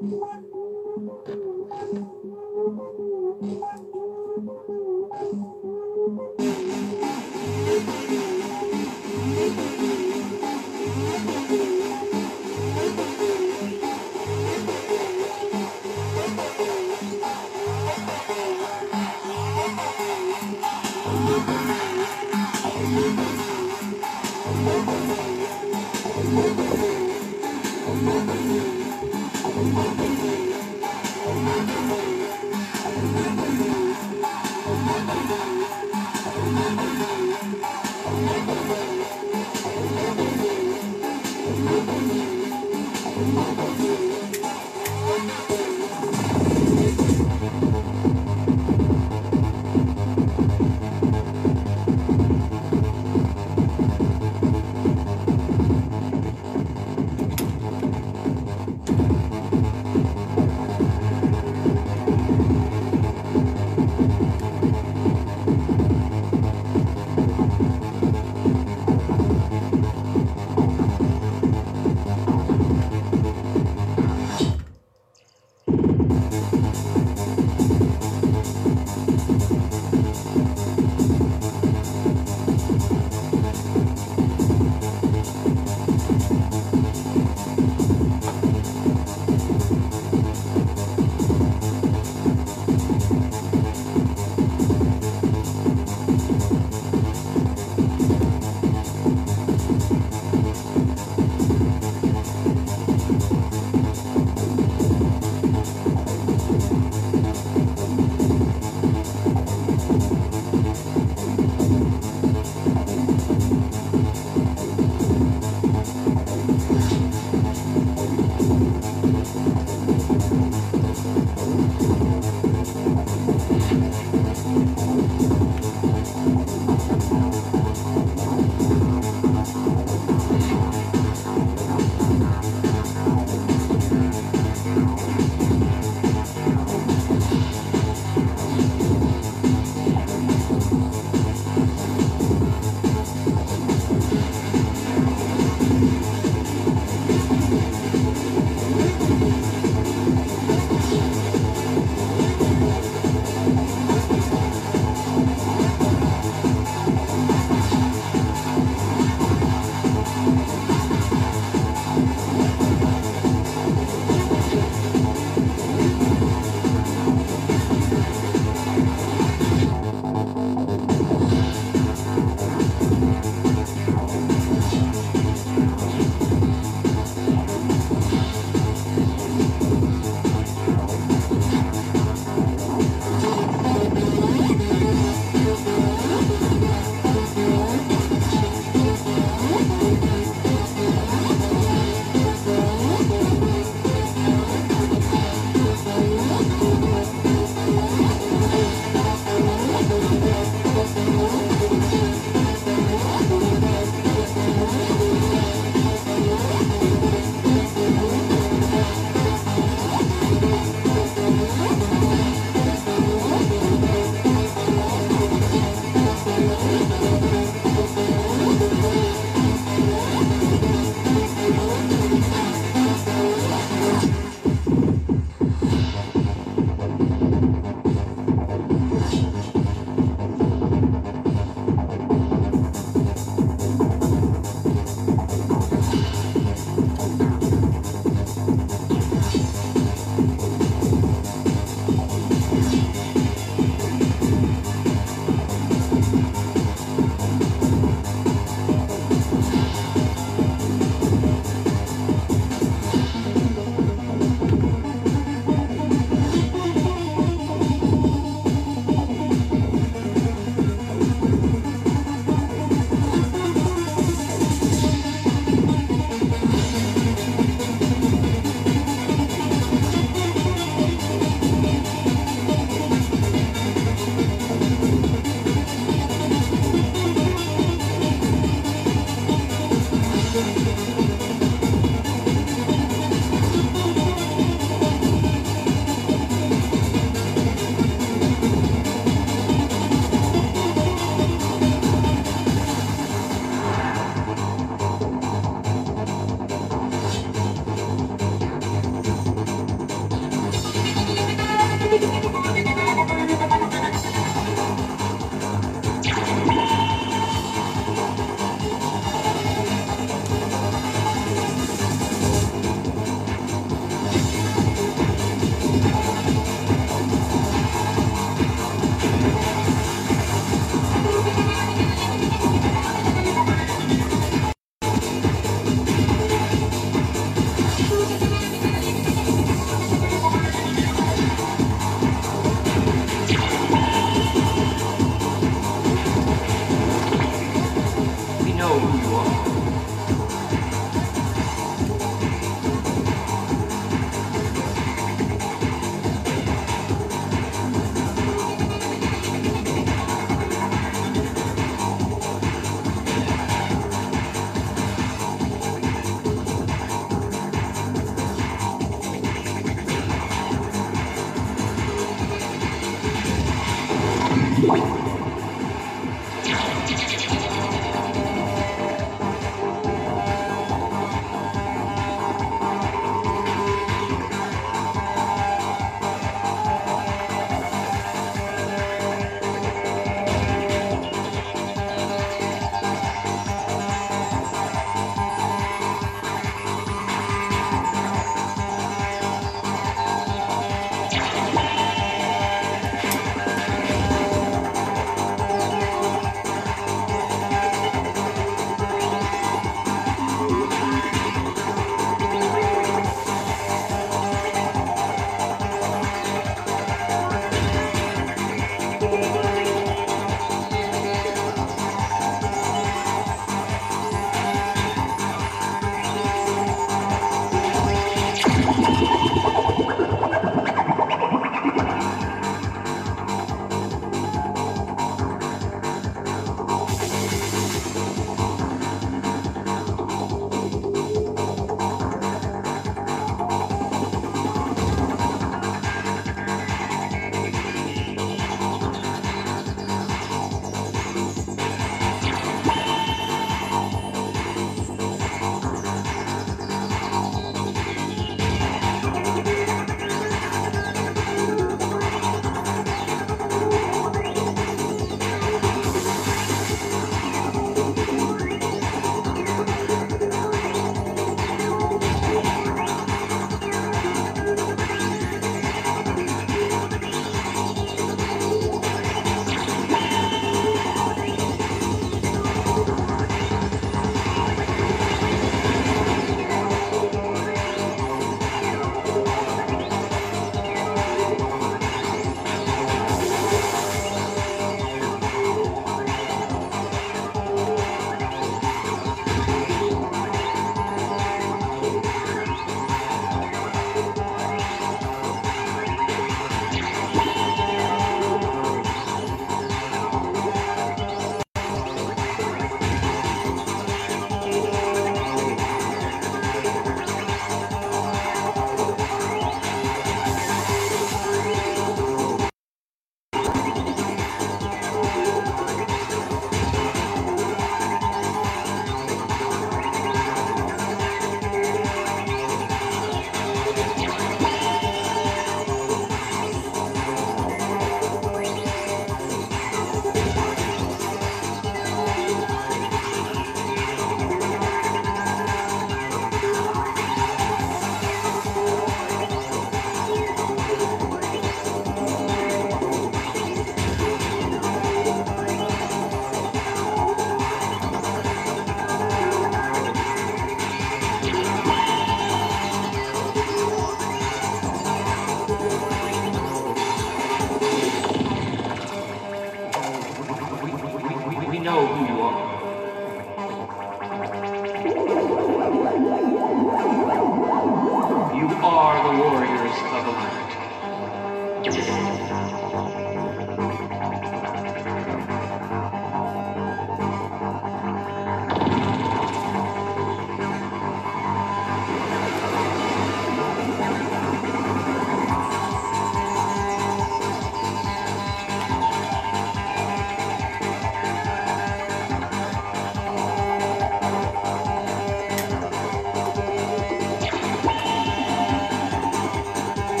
Thank you.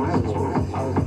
my world.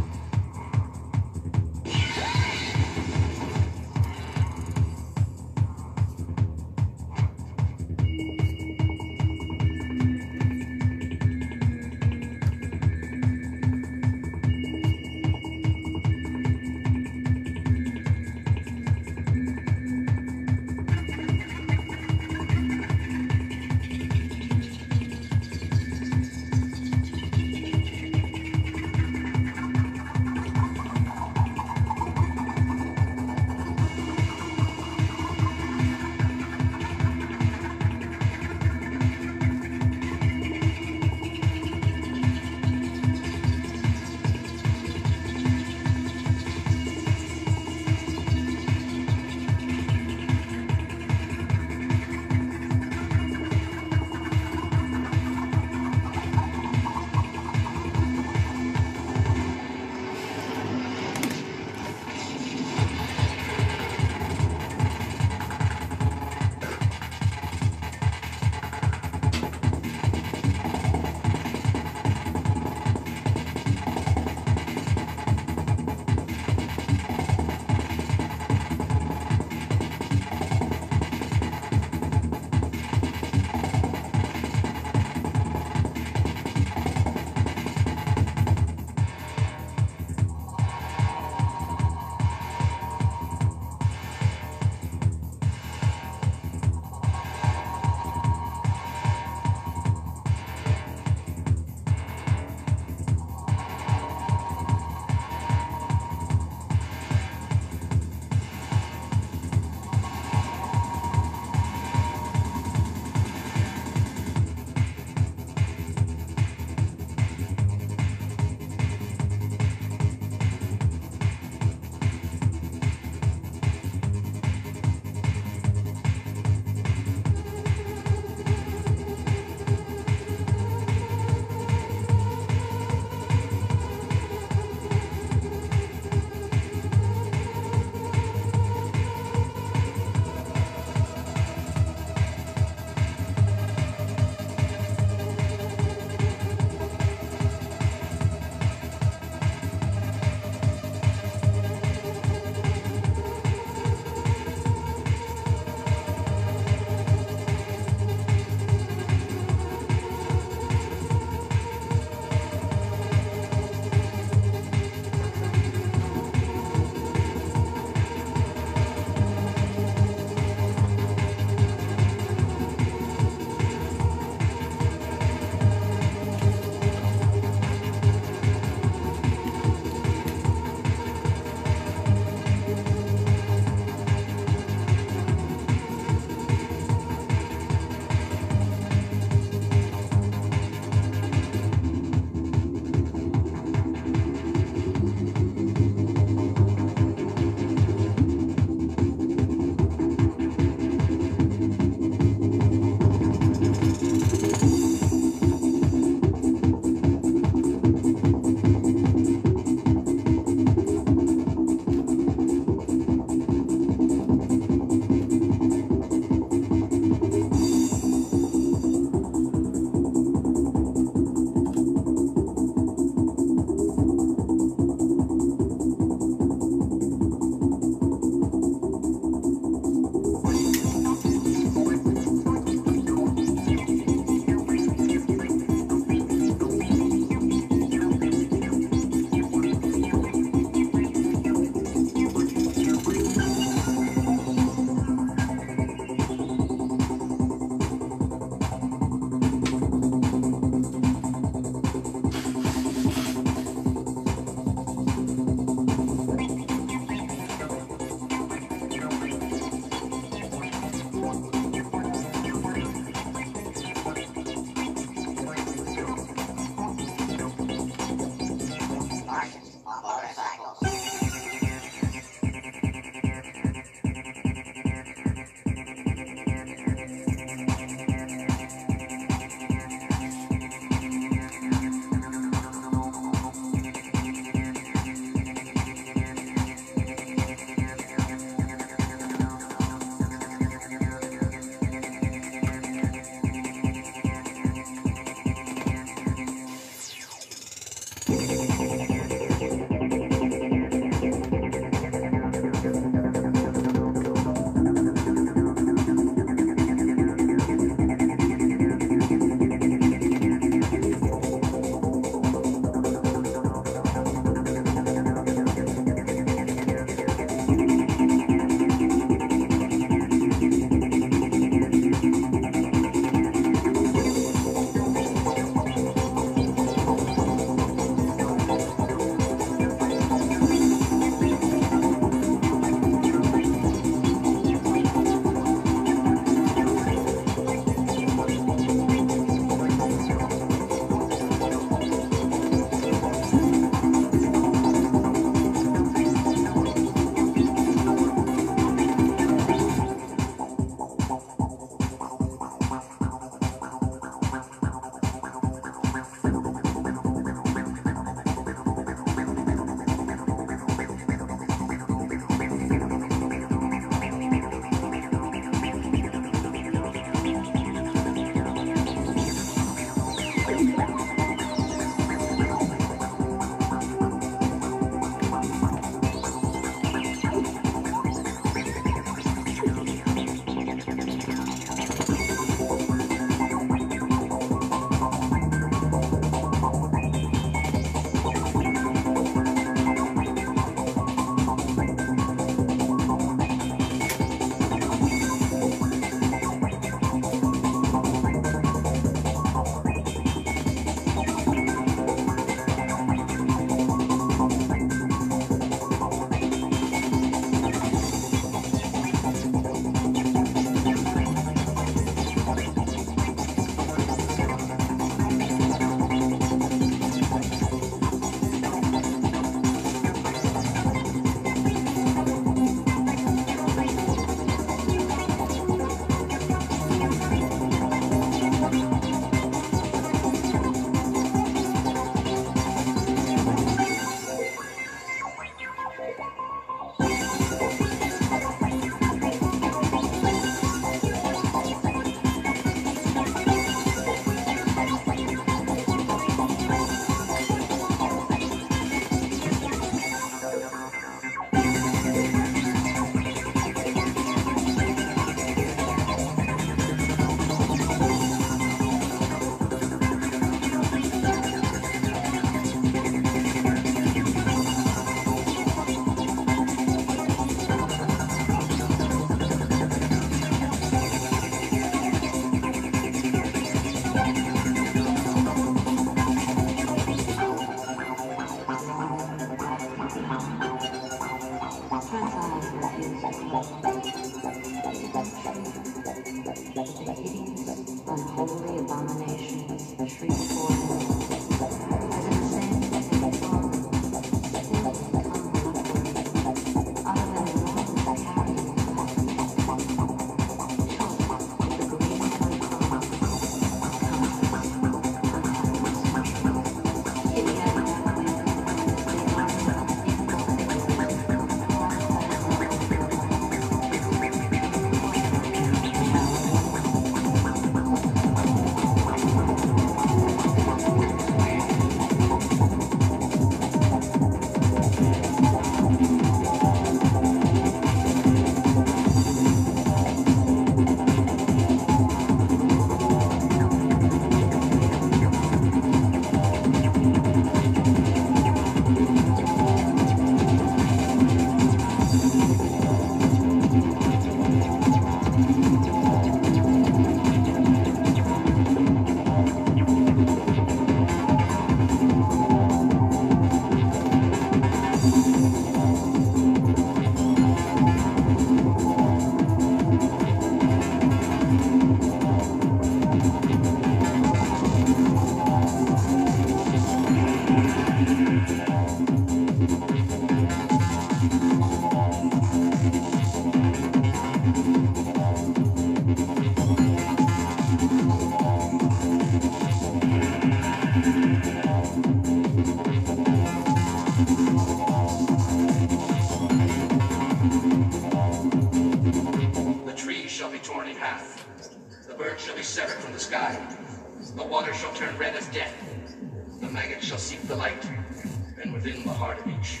within the heart of each.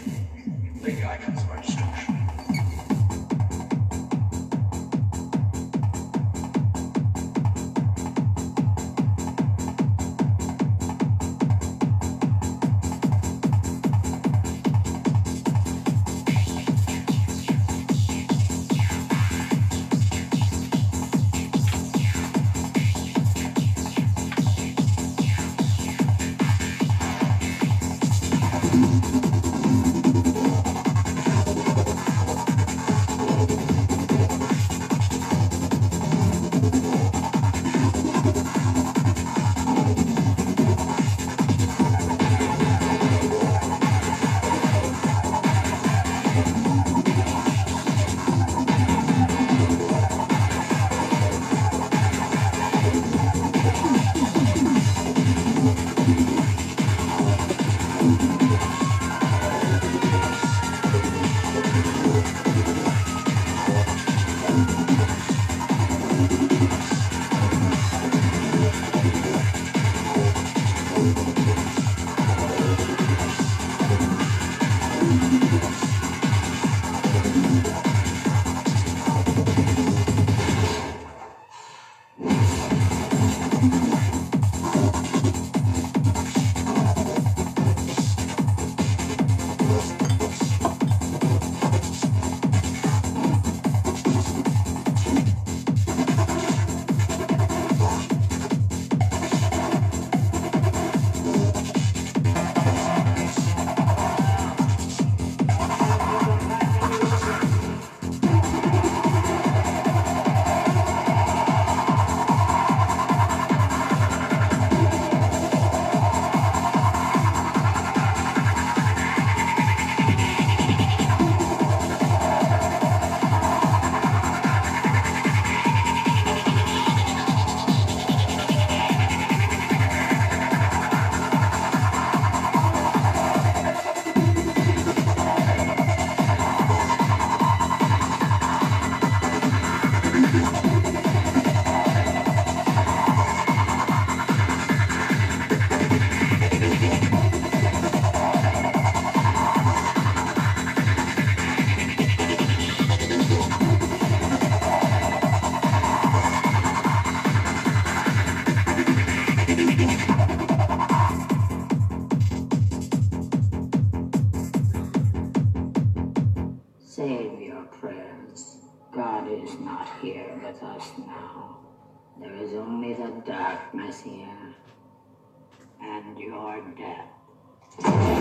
Think I can here. And your death.